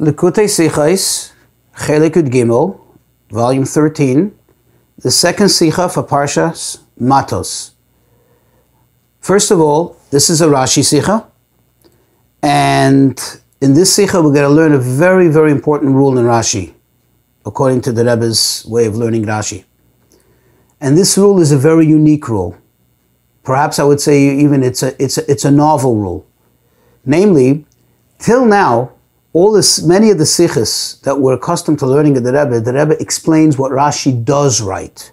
Likutei Sichais, Chelik Gimel, volume 13, the second Sicha for Parshas Matos. First of all, this is a Rashi Sicha, and in this Sicha we're going to learn a very, very important rule in Rashi, according to the Rebbe's way of learning Rashi. And this rule is a very unique rule. Perhaps I would say even it's a, it's a, it's a novel rule. Namely, till now, all this, many of the sikhs that we're accustomed to learning at the Rebbe, the Rebbe explains what Rashi does right.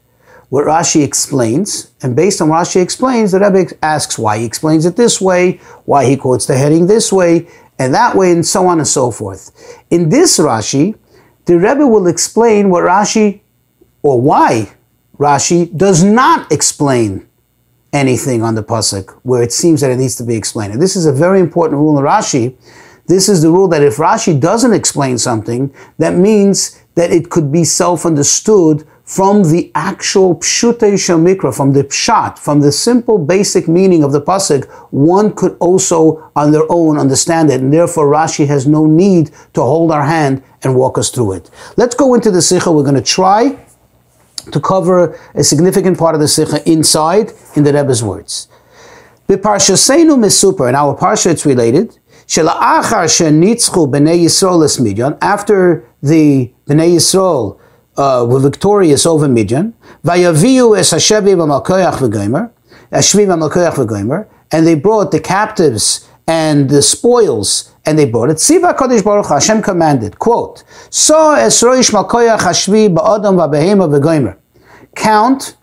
What Rashi explains, and based on what Rashi explains, the Rebbe asks why he explains it this way, why he quotes the heading this way, and that way, and so on and so forth. In this Rashi, the Rebbe will explain what Rashi, or why Rashi does not explain anything on the pasuk where it seems that it needs to be explained. And this is a very important rule in Rashi this is the rule that if Rashi doesn't explain something, that means that it could be self-understood from the actual pshutei shamikra, from the pshat, from the simple basic meaning of the pasuk, one could also on their own understand it, and therefore Rashi has no need to hold our hand and walk us through it. Let's go into the sikha. We're going to try to cover a significant part of the sikha inside in the Rebbe's words. B'parshasenu misuper, in our parsha it's related, after the Bnei Yisrael uh, were victorious over Midian, vayaviu es and they brought the captives and the spoils, and they brought it. Siva Kodesh Baruch Hashem commanded, quote, So es roish malkoyach hashvi ba'adam v'behema v'gomer. Count,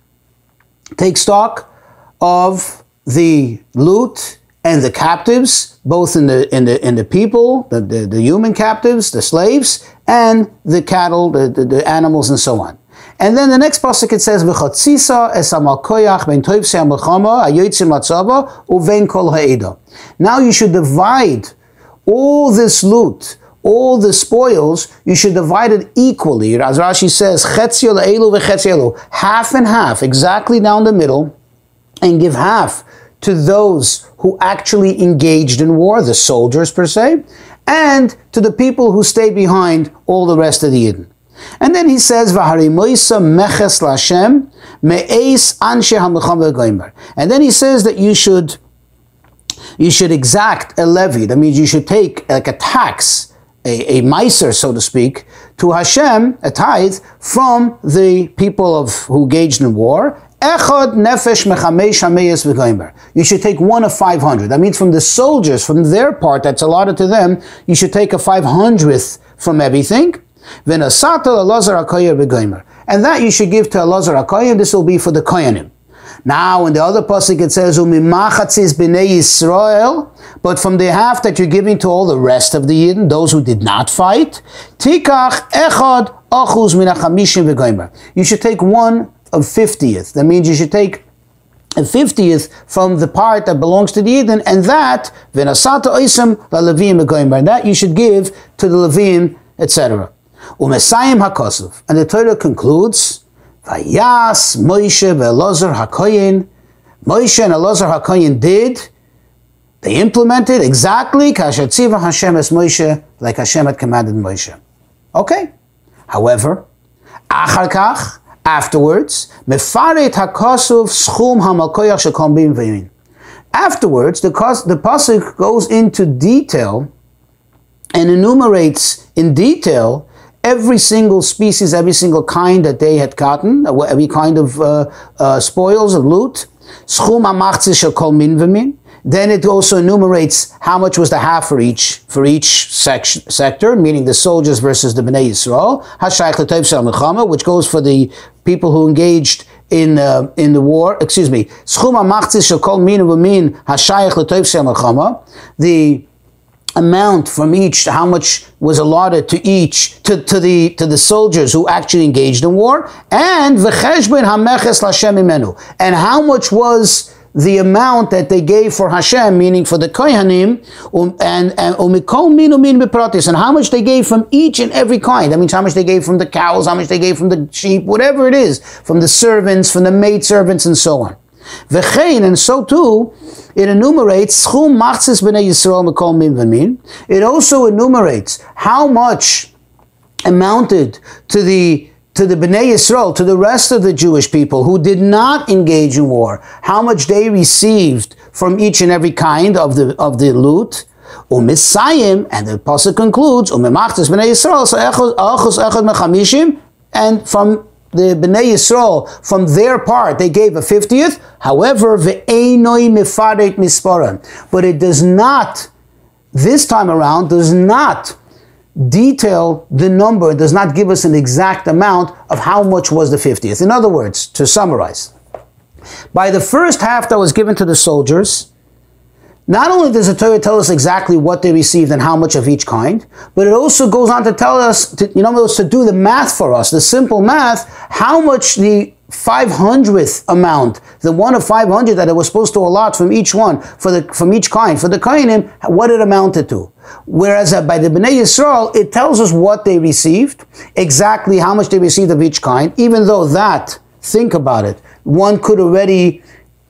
take stock of the loot and the captives, both in the in the in the people, the, the, the human captives, the slaves, and the cattle, the, the, the animals, and so on. And then the next pasuk it says, "V'chatzisa es ben toivse amalchama ayotzim latzava uvein kol ha'eda." Now you should divide all this loot, all the spoils. You should divide it equally. As Rashi says, "Chetzio le'elu v'chetzio half and half, exactly down the middle, and give half to those who actually engaged in war, the soldiers per se, and to the people who stayed behind all the rest of the Yidden. And then he says, meches lashem me'es anshe And then he says that you should you should exact a levy. That means you should take like a tax, a, a miser, so to speak, to Hashem, a tithe, from the people of who engaged in war, Echad nefesh mechamesh hameyes. You should take one of 500. That means from the soldiers, from their part that's allotted to them, you should take a 500th from everything. V'nasata alazar hakoyer v'goimer. And that you should give to Elazar hakoyer, this will be for the koyanim. Now, in the other pasuk it says, "Umimachatzis b'nei Yisrael," but from the half that you're giving to all the rest of the Yidden, those who did not fight, tikach echad achuz minachamishim. You should take one of 50th. That means you should take a 50th from the part that belongs to the Yidden, and that, v'nasata oisam la and that you should give to the Levim, etc. Umesayim hakosov. And the Torah concludes, Vayas Moshe ve'elazar hakoyin. Moshe and Elazar hakoyin did, they implemented exactly kasher tziva Hashem es Moshe, like Hashem had commanded Moshe. Okay. However, achar kach, Afterwards, mefaret hakasuv schum Afterwards, the, the pasuk goes into detail and enumerates in detail every single species, every single kind that they had gotten, every kind of uh, uh, spoils of loot. Then it also enumerates how much was the half for each for each section, sector, meaning the soldiers versus the Bnei Yisrael. Which goes for the people who engaged in uh, in the war. Excuse me. Schuma machzis min v'min hashayich l'toiv The amount from each, how much was allotted to each, to, to the to the soldiers who actually engaged in war, and and how much was the amount that they gave for Hashem, meaning for the Kohanim, um, and umikol min umin bepratis, and how much they gave from each and every kind. That means how much they gave from the cows, how much they gave from the sheep, whatever it is, from the servants, from the maid servants, and so on. V'chein, and so too, it enumerates b'nei Yisrael min v'min. It also enumerates how much amounted to the to the Bnei Yisrael, to the rest of the Jewish people who did not engage in war, how much they received from each and every kind of the of the loot. Umisayim, and the pasuk concludes, umm Umimachtis Bnei Yisrael, and from the Bnei Yisrael, from their part, they gave a fiftieth. However, ve'enoi mifaret misparan. But it does not, this time around, does not detail the number, does not give us an exact amount of how much was the 50th. In other words, to summarize, by the first half that was given to the soldiers, not only does the Torah tell us exactly what they received and how much of each kind, but it also goes on to tell us, to, you know, to do the math for us, the simple math, how much the 500th amount, the one of 500 that it was supposed to allot from each one, for the, from each kind, for the Kainim, what it amounted to. Whereas by the Bnei Yisrael, it tells us what they received, exactly how much they received of each kind, even though that, think about it, one could already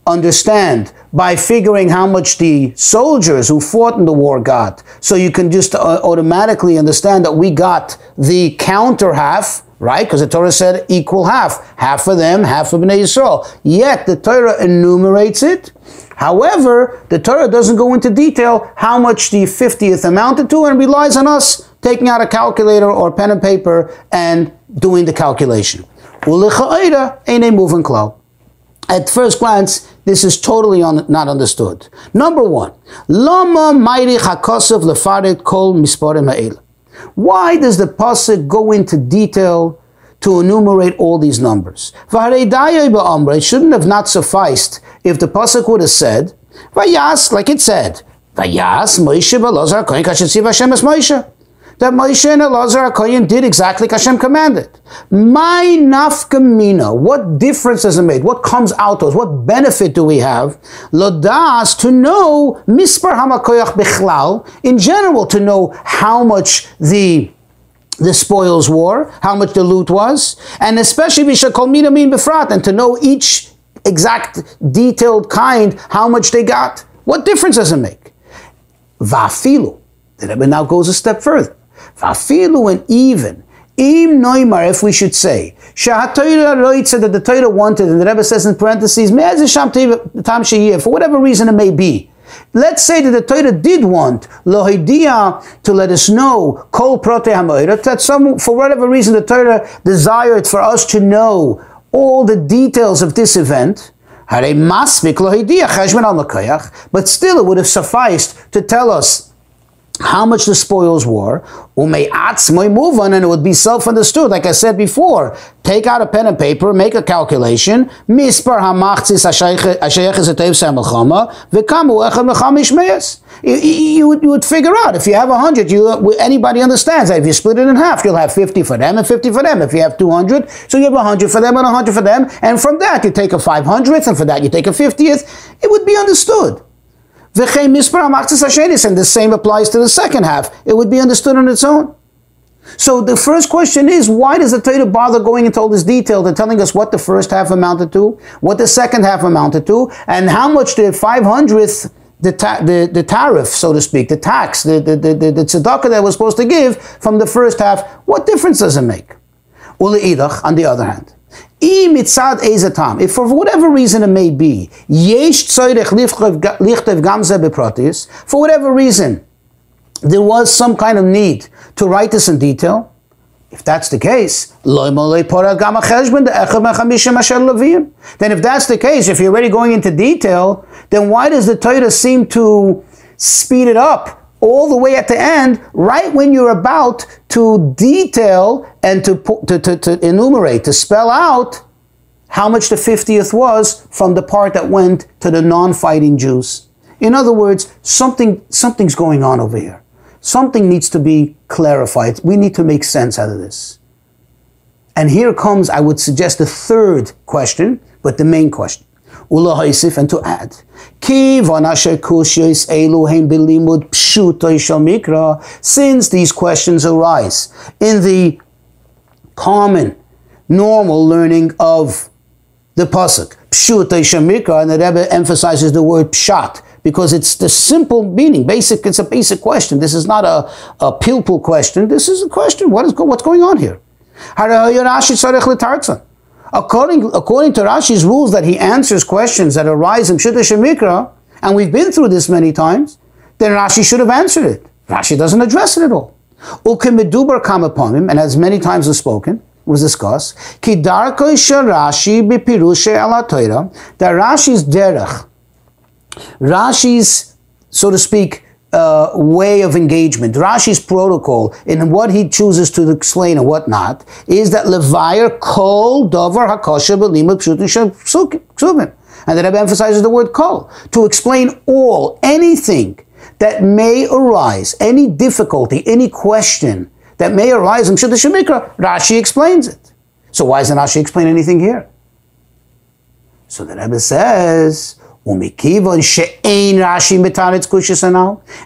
understand by figuring how much the soldiers who fought in the war got. So you can just uh, automatically understand that we got the counter half, right? Because the Torah said equal half. Half for them, half for Bnei Yisrael. Yet the Torah enumerates it. However, the Torah doesn't go into detail how much the 50th amounted to and relies on us taking out a calculator or pen and paper and doing the calculation. ain't a moving cloud at first glance, this is totally un- not understood. Number one, Lama Mairi Hakosov Lefaret Kol Misparim Ha'el. Why does the pasuk go into detail to enumerate all these numbers? It shouldn't have not sufficed if the pasuk would have said, Vayas, like it said, Vayas Moshe Balazar Kohen Kashetziv Hashem Moshe that Moshe and Elazar HaKoyin did exactly like Hashem commanded. My nafkamina, what difference does it make? What comes out of us? What benefit do we have? Lodas, to know mispar hamakoyach bichlal, in general, to know how much the the spoils were, how much the loot was, and especially vishakol mina min befrat, and to know each exact detailed kind, how much they got. What difference does it make? Vafilu. The Rebbe now goes a step further. Vafilu and even, im noimar, if we should say, that the Torah wanted, and the Rebbe says in parentheses, for whatever reason it may be. Let's say that the Torah did want lohidia to let us know kol prote that some for whatever reason the Torah desired for us to know all the details of this event. But still, it would have sufficed to tell us how much the spoils were, on, and it would be self-understood. Like I said before, take out a pen and paper, make a calculation, mispar hamachtzis you would, you would figure out if you have 100, you, anybody understands that if you split it in half, you'll have 50 for them and 50 for them. If you have 200, so you have 100 for them and 100 for them, and from that you take a 500th, and for that you take a 50th. It would be understood. And the same applies to the second half. It would be understood on its own. So the first question is, why does the Torah bother going into all this detail and telling us what the first half amounted to, what the second half amounted to, and how much the 500th, the, ta- the, the tariff, so to speak, the tax, the, the, the, the, the tzedakah that was supposed to give from the first half, what difference does it make? Ula on the other hand, if for whatever reason it may be, for whatever reason, there was some kind of need to write this in detail, if that's the case, then if that's the case, if you're already going into detail, then why does the Torah seem to speed it up all the way at the end, right when you're about to detail and to, to, to, to enumerate, to spell out how much the 50th was from the part that went to the non-fighting Jews. In other words, something, something's going on over here. Something needs to be clarified. We need to make sense out of this. And here comes, I would suggest, the third question, but the main question. Ulahaisif, and to add, since these questions arise in the common, normal learning of the pasuk, pshuta shamika, and the Rebbe emphasizes the word pshat because it's the simple meaning. Basic, it's a basic question. This is not a, a pilpul question. This is a question. What is what's going on here? According, according to Rashi's rules that he answers questions that arise in Pshuta Shemikra, and we've been through this many times, then Rashi should have answered it. Rashi doesn't address it at all. Ukemedubar come upon him, and as many times was spoken, was discussed, Ki darko Rashi bipirushe ala that Rashi's derech, Rashi's, so to speak, uh, way of engagement, Rashi's protocol in what he chooses to explain and what not, is that levire kol dover hakosha b'limud pshutin And the Rebbe emphasizes the word kol, to explain all, anything that may arise, any difficulty, any question that may arise in Shutta Shemikra, Rashi explains it. So why doesn't Rashi explain anything here? So the Rebbe says,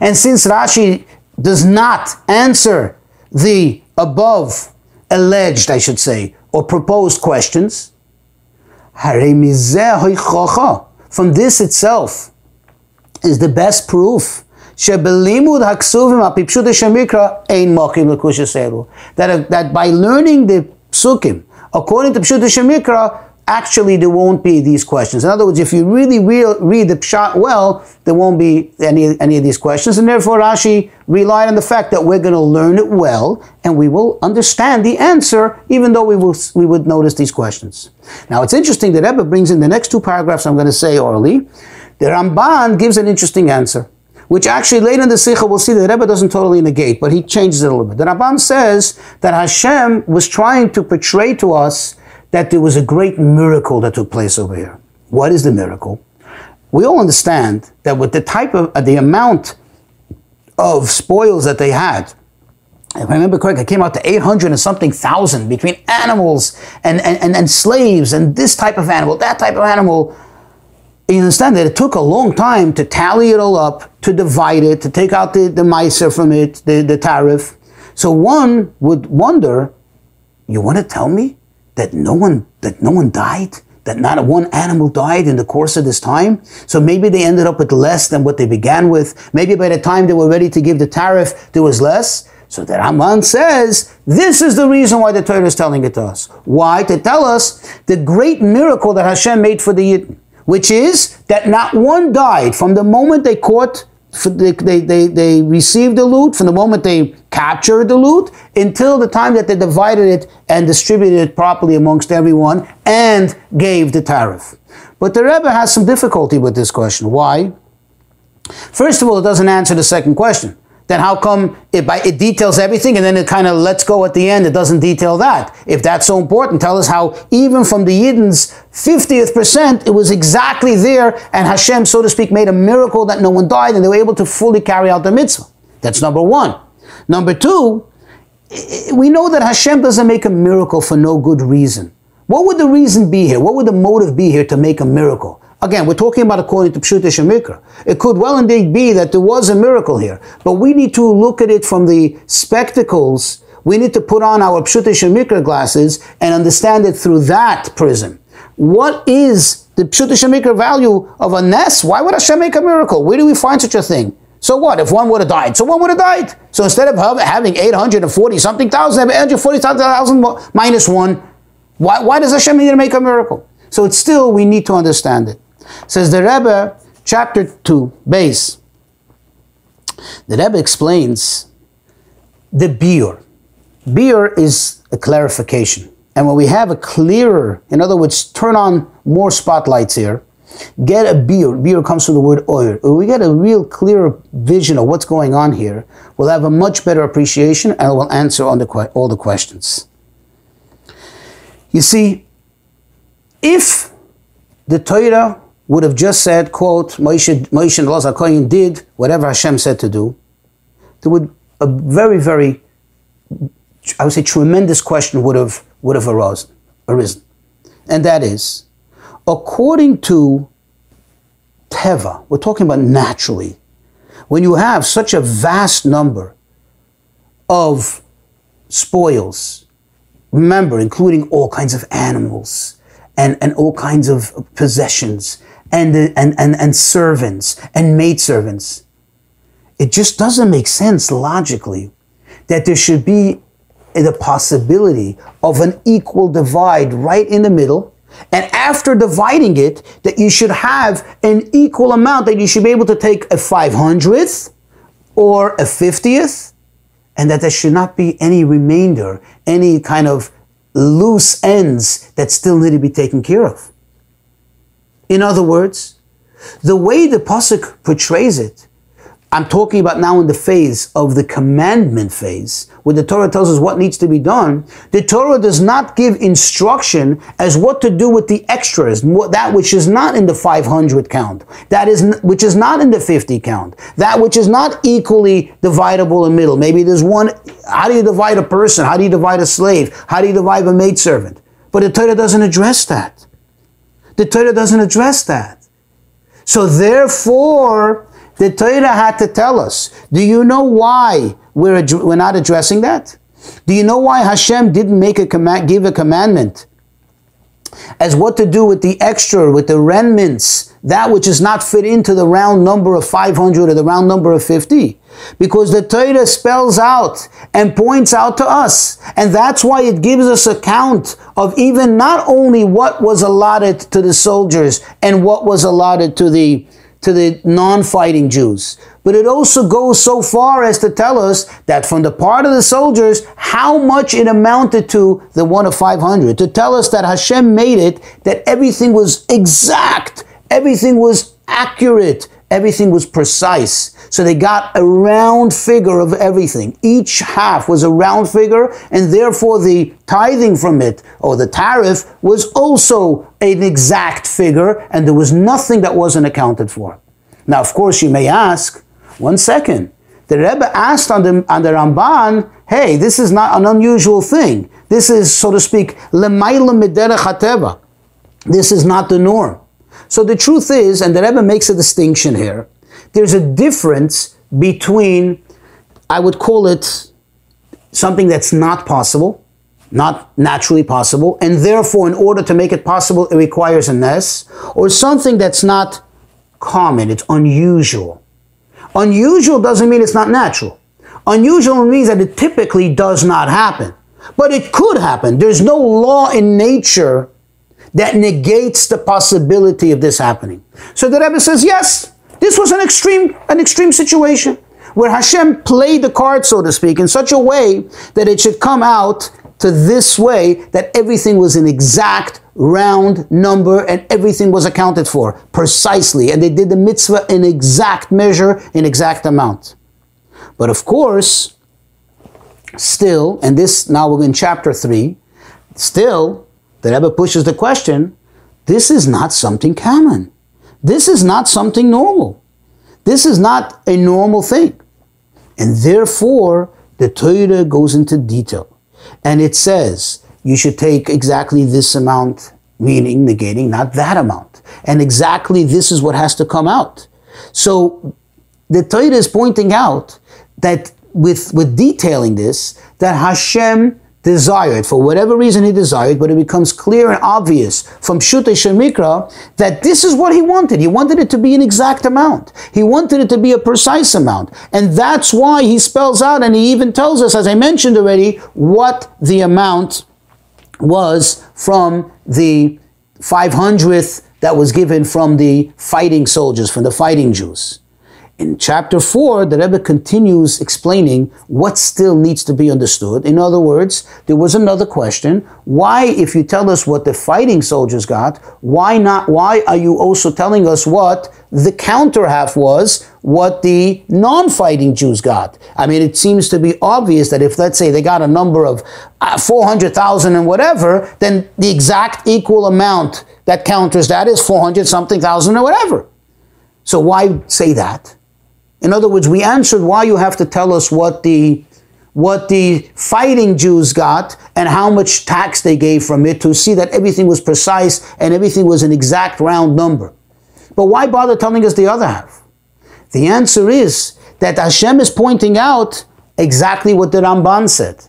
and since Rashi does not answer the above alleged, I should say, or proposed questions, from this itself is the best proof that, that by learning the psukim according to Pshuta Shemikra, actually there won't be these questions. In other words, if you really real, read the Pshat well, there won't be any, any of these questions. And therefore Rashi relied on the fact that we're going to learn it well and we will understand the answer even though we, will, we would notice these questions. Now it's interesting that Rebbe brings in the next two paragraphs I'm going to say orally. The Ramban gives an interesting answer which actually later in the Sikha we'll see that the Rebbe doesn't totally negate, but he changes it a little bit. The Ramban says that Hashem was trying to portray to us that there was a great miracle that took place over here. What is the miracle? We all understand that with the type of, uh, the amount of spoils that they had, if I remember correctly, it came out to 800 and something thousand between animals and, and, and, and slaves and this type of animal, that type of animal. You understand that it took a long time to tally it all up, to divide it, to take out the, the miser from it, the, the tariff. So one would wonder, you want to tell me that no one that no one died that not one animal died in the course of this time. So maybe they ended up with less than what they began with. Maybe by the time they were ready to give the tariff, there was less. So the Ramban says, this is the reason why the Torah is telling it to us. Why? To tell us the great miracle that Hashem made for the Yidden, which is that not one died from the moment they caught they, they, they received the loot from the moment they captured the loot until the time that they divided it and distributed it properly amongst everyone and gave the tariff. But the Rebbe has some difficulty with this question. Why? First of all, it doesn't answer the second question then how come it, by, it details everything and then it kind of lets go at the end? It doesn't detail that. If that's so important, tell us how even from the Yidden's 50th percent, it was exactly there and Hashem, so to speak, made a miracle that no one died and they were able to fully carry out the mitzvah. That's number one. Number two, we know that Hashem doesn't make a miracle for no good reason. What would the reason be here? What would the motive be here to make a miracle? Again, we're talking about according to Pshuta Shemikra. It could well indeed be that there was a miracle here, but we need to look at it from the spectacles. We need to put on our Pshuta glasses and understand it through that prism. What is the Pshuta value of a Ness? Why would Hashem make a miracle? Where do we find such a thing? So what? If one would have died, so one would have died. So instead of having 840 something thousand, 840,000 minus one, why, why does Hashem need to make a miracle? So it's still, we need to understand it. Says the Rebbe, chapter 2, base. The Rebbe explains the biur. Biur is a clarification. And when we have a clearer, in other words, turn on more spotlights here, get a biur. Biur comes from the word oir. When we get a real clearer vision of what's going on here, we'll have a much better appreciation and we'll answer on the, all the questions. You see, if the Torah would have just said, quote, Moshe, Moshe and Elazar Kohen did whatever Hashem said to do, there would a very, very, I would say, tremendous question would have would have arisen, arisen, and that is, according to teva, we're talking about naturally, when you have such a vast number of spoils, remember, including all kinds of animals and, and all kinds of possessions and, and, and, and servants and maidservants. It just doesn't make sense logically that there should be the possibility of an equal divide right in the middle. And after dividing it, that you should have an equal amount, that you should be able to take a 500th or a 50th, and that there should not be any remainder, any kind of loose ends that still need to be taken care of. In other words, the way the Pasuk portrays it I'm talking about now in the phase of the commandment phase, where the Torah tells us what needs to be done. The Torah does not give instruction as what to do with the extras, that which is not in the 500 count, that is which is not in the 50 count, that which is not equally dividable in middle. Maybe there's one. How do you divide a person? How do you divide a slave? How do you divide a maidservant? But the Torah doesn't address that. The Torah doesn't address that. So therefore, the Torah had to tell us. Do you know why we're, we're not addressing that? Do you know why Hashem didn't make a command, give a commandment as what to do with the extra, with the remnants, that which is not fit into the round number of 500 or the round number of 50? Because the Torah spells out and points out to us. And that's why it gives us a count of even not only what was allotted to the soldiers and what was allotted to the to the non-fighting Jews. But it also goes so far as to tell us that from the part of the soldiers, how much it amounted to the one of 500. To tell us that Hashem made it, that everything was exact, everything was accurate, everything was precise. So they got a round figure of everything. Each half was a round figure, and therefore the tithing from it, or the tariff, was also an exact figure, and there was nothing that wasn't accounted for. Now, of course, you may ask, one second. The Rebbe asked on the, on the Ramban, hey, this is not an unusual thing. This is, so to speak, This is not the norm. So the truth is, and the Rebbe makes a distinction here, there's a difference between, I would call it something that's not possible, not naturally possible, and therefore, in order to make it possible, it requires a ness, or something that's not common, it's unusual. Unusual doesn't mean it's not natural. Unusual means that it typically does not happen. But it could happen. There's no law in nature that negates the possibility of this happening. So the Rebbe says, yes, this was an extreme, an extreme situation where Hashem played the card, so to speak, in such a way that it should come out to this way that everything was an exact round number and everything was accounted for precisely. And they did the mitzvah in exact measure, in exact amount. But of course, still, and this now we're in chapter 3, still, the Rebbe pushes the question, this is not something common. This is not something normal. This is not a normal thing. And therefore, the Torah goes into detail. And it says, you should take exactly this amount, meaning negating not that amount. And exactly this is what has to come out. So the Torah is pointing out that with, with detailing this, that Hashem desired, for whatever reason he desired, but it becomes clear and obvious from Shute Shemikra that this is what he wanted. He wanted it to be an exact amount. He wanted it to be a precise amount. And that's why he spells out and he even tells us, as I mentioned already, what the amount was from the 500th that was given from the fighting soldiers, from the fighting Jews. In chapter 4, the Rebbe continues explaining what still needs to be understood. In other words, there was another question. Why, if you tell us what the fighting soldiers got, why not, why are you also telling us what the counter half was, what the non-fighting Jews got? I mean, it seems to be obvious that if, let's say, they got a number of uh, 400,000 and whatever, then the exact equal amount that counters that is 400 something thousand or whatever. So why say that? In other words, we answered why you have to tell us what the what the fighting Jews got and how much tax they gave from it to see that everything was precise and everything was an exact round number. But why bother telling us the other half? The answer is that Hashem is pointing out exactly what the Ramban said.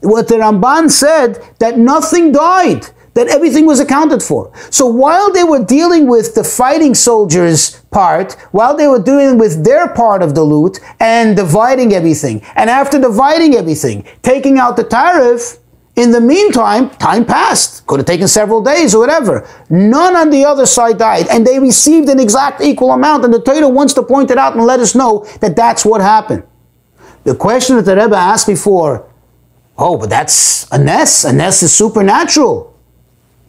What the Ramban said that nothing died. That everything was accounted for. So while they were dealing with the fighting soldiers part, while they were dealing with their part of the loot and dividing everything, and after dividing everything, taking out the tariff, in the meantime, time passed. Could have taken several days or whatever. None on the other side died, and they received an exact equal amount. And the Torah wants to point it out and let us know that that's what happened. The question that the Rebbe asked before, oh, but that's a ness. A ness is supernatural.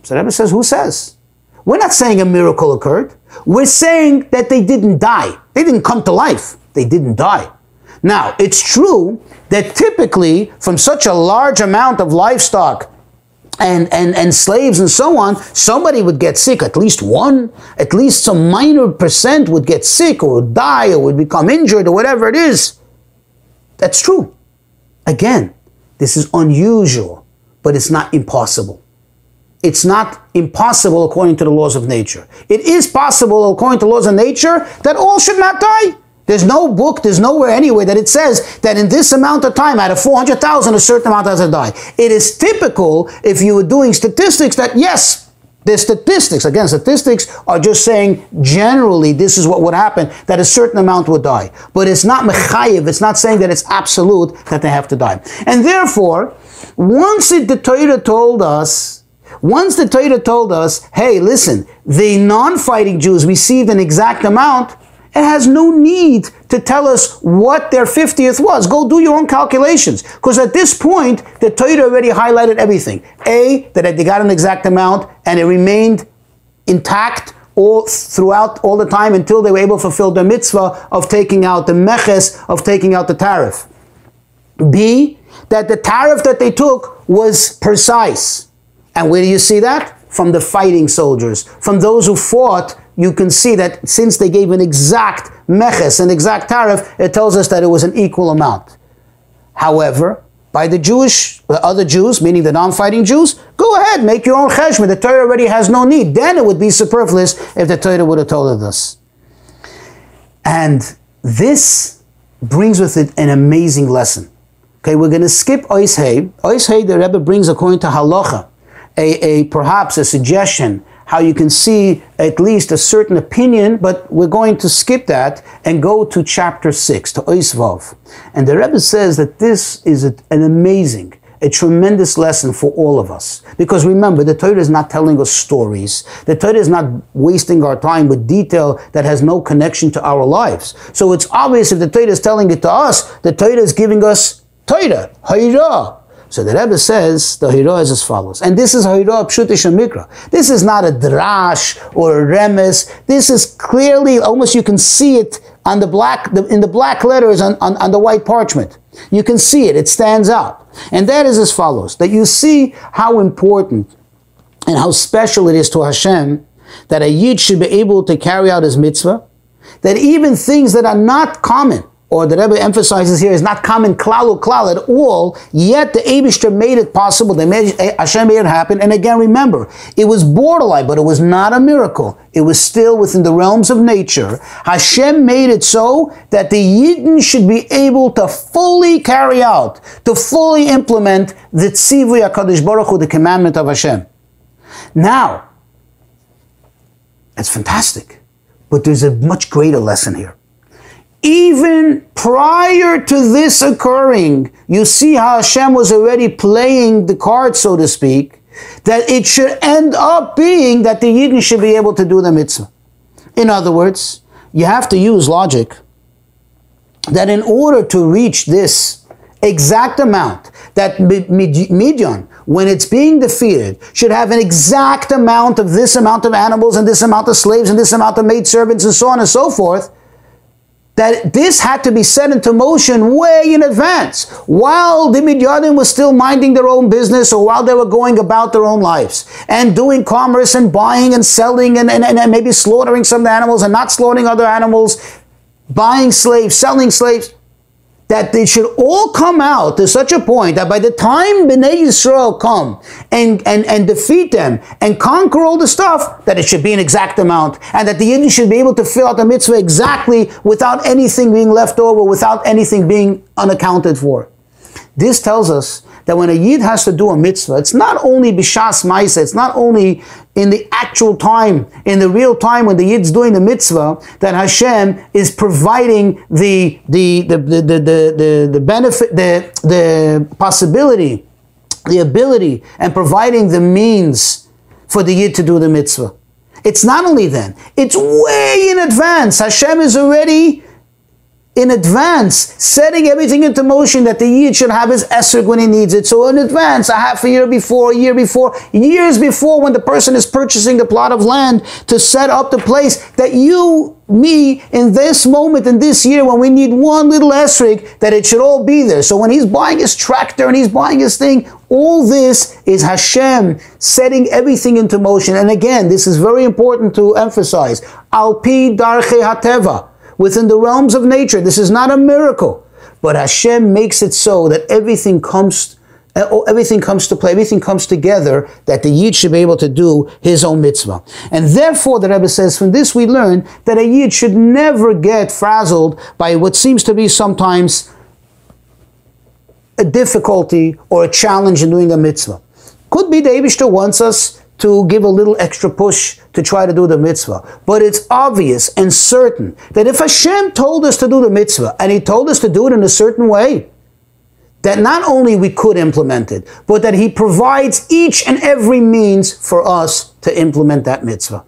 So Rebbe says, who says? We're not saying a miracle occurred. We're saying that they didn't die. They didn't come to life. They didn't die. Now, it's true that typically from such a large amount of livestock and, and, and slaves and so on, somebody would get sick, at least one, at least some minor percent would get sick or would die or would become injured or whatever it is. That's true. Again, this is unusual, but it's not impossible. It's not impossible according to the laws of nature. It is possible according to laws of nature that all should not die. There's no book, there's nowhere anywhere that it says that in this amount of time, out of 400,000, a certain amount has to die. It is typical if you were doing statistics that yes, the statistics, again, statistics are just saying generally this is what would happen, that a certain amount would die. But it's not mechayiv, it's not saying that it's absolute that they have to die. And therefore, once it, the Torah told us, once the Torah told us, hey, listen, the non-fighting Jews received an exact amount, it has no need to tell us what their 50th was. Go do your own calculations. Because at this point, the Torah already highlighted everything. A, that they got an exact amount and it remained intact all throughout all the time until they were able to fulfill the mitzvah of taking out the meches, of taking out the tariff. B, that the tariff that they took was precise. And where do you see that? From the fighting soldiers, from those who fought you can see that since they gave an exact meches, an exact tariff, it tells us that it was an equal amount. However, by the Jewish, the other Jews, meaning the non-fighting Jews, go ahead, make your own cheshbon. The Torah already has no need. Then it would be superfluous if the Torah would have told us this. And this brings with it an amazing lesson. Okay, we're going to skip Ois Hay. Ois Hay, the Rebbe brings according to Halacha, a, a perhaps a suggestion how you can see at least a certain opinion, but we're going to skip that and go to chapter 6, to Oisvav. And the Rebbe says that this is an amazing, a tremendous lesson for all of us. Because remember, the Torah is not telling us stories. The Torah is not wasting our time with detail that has no connection to our lives. So it's obvious if the Torah is telling it to us, the Torah is giving us Torah, Hayrah, so the Rebbe says the Hira is as follows, and this is Hira Pshutish Mikra. This is not a drash or a remes. This is clearly, almost you can see it on the black, in the black letters on, on, on the white parchment. You can see it, it stands out. And that is as follows, that you see how important and how special it is to Hashem that a Yid should be able to carry out his mitzvah, that even things that are not common, or the Rebbe emphasizes here, is not common klal klal at all, yet the Abishter made it possible. They made, eh, Hashem made it happen. And again, remember, it was borderline, but it was not a miracle. It was still within the realms of nature. Hashem made it so that the Yidden should be able to fully carry out, to fully implement the Tzivui HaKadosh Baruch Hu, the commandment of Hashem. Now, that's fantastic, but there's a much greater lesson here even prior to this occurring, you see how Hashem was already playing the card, so to speak, that it should end up being that the Yidden should be able to do the mitzvah. In other words, you have to use logic that in order to reach this exact amount, that Midian, when it's being defeated, should have an exact amount of this amount of animals and this amount of slaves and this amount of maidservants and so on and so forth, that this had to be set into motion way in advance while the Midyanim was still minding their own business or while they were going about their own lives and doing commerce and buying and selling and, and, and maybe slaughtering some animals and not slaughtering other animals, buying slaves, selling slaves that they should all come out to such a point that by the time Bnei Yisrael come and, and, and defeat them and conquer all the stuff, that it should be an exact amount, and that the Yidden should be able to fill out the mitzvah exactly without anything being left over, without anything being unaccounted for. This tells us that when a Yid has to do a mitzvah, it's not only bishas ma'isa, it's not only in the actual time, in the real time when the Yid's doing the mitzvah, that Hashem is providing the, the, the, the, the, the, the benefit, the, the possibility, the ability, and providing the means for the Yid to do the mitzvah. It's not only then, it's way in advance. Hashem is already in advance, setting everything into motion that the Yid should have his esrog when he needs it. So in advance, a half a year before, a year before, years before when the person is purchasing the plot of land to set up the place that you, me, in this moment, in this year, when we need one little esrog, that it should all be there. So when he's buying his tractor and he's buying his thing, all this is Hashem setting everything into motion. And again, this is very important to emphasize. Alpi darche hateva within the realms of nature. This is not a miracle, but Hashem makes it so that everything comes uh, everything comes to play, everything comes together that the Yid should be able to do his own mitzvah. And therefore, the Rebbe says, from this we learn that a Yid should never get frazzled by what seems to be sometimes a difficulty or a challenge in doing a mitzvah. Could be the Abishter wants us to give a little extra push to try to do the mitzvah. But it's obvious and certain that if Hashem told us to do the mitzvah and He told us to do it in a certain way, that not only we could implement it, but that He provides each and every means for us to implement that mitzvah.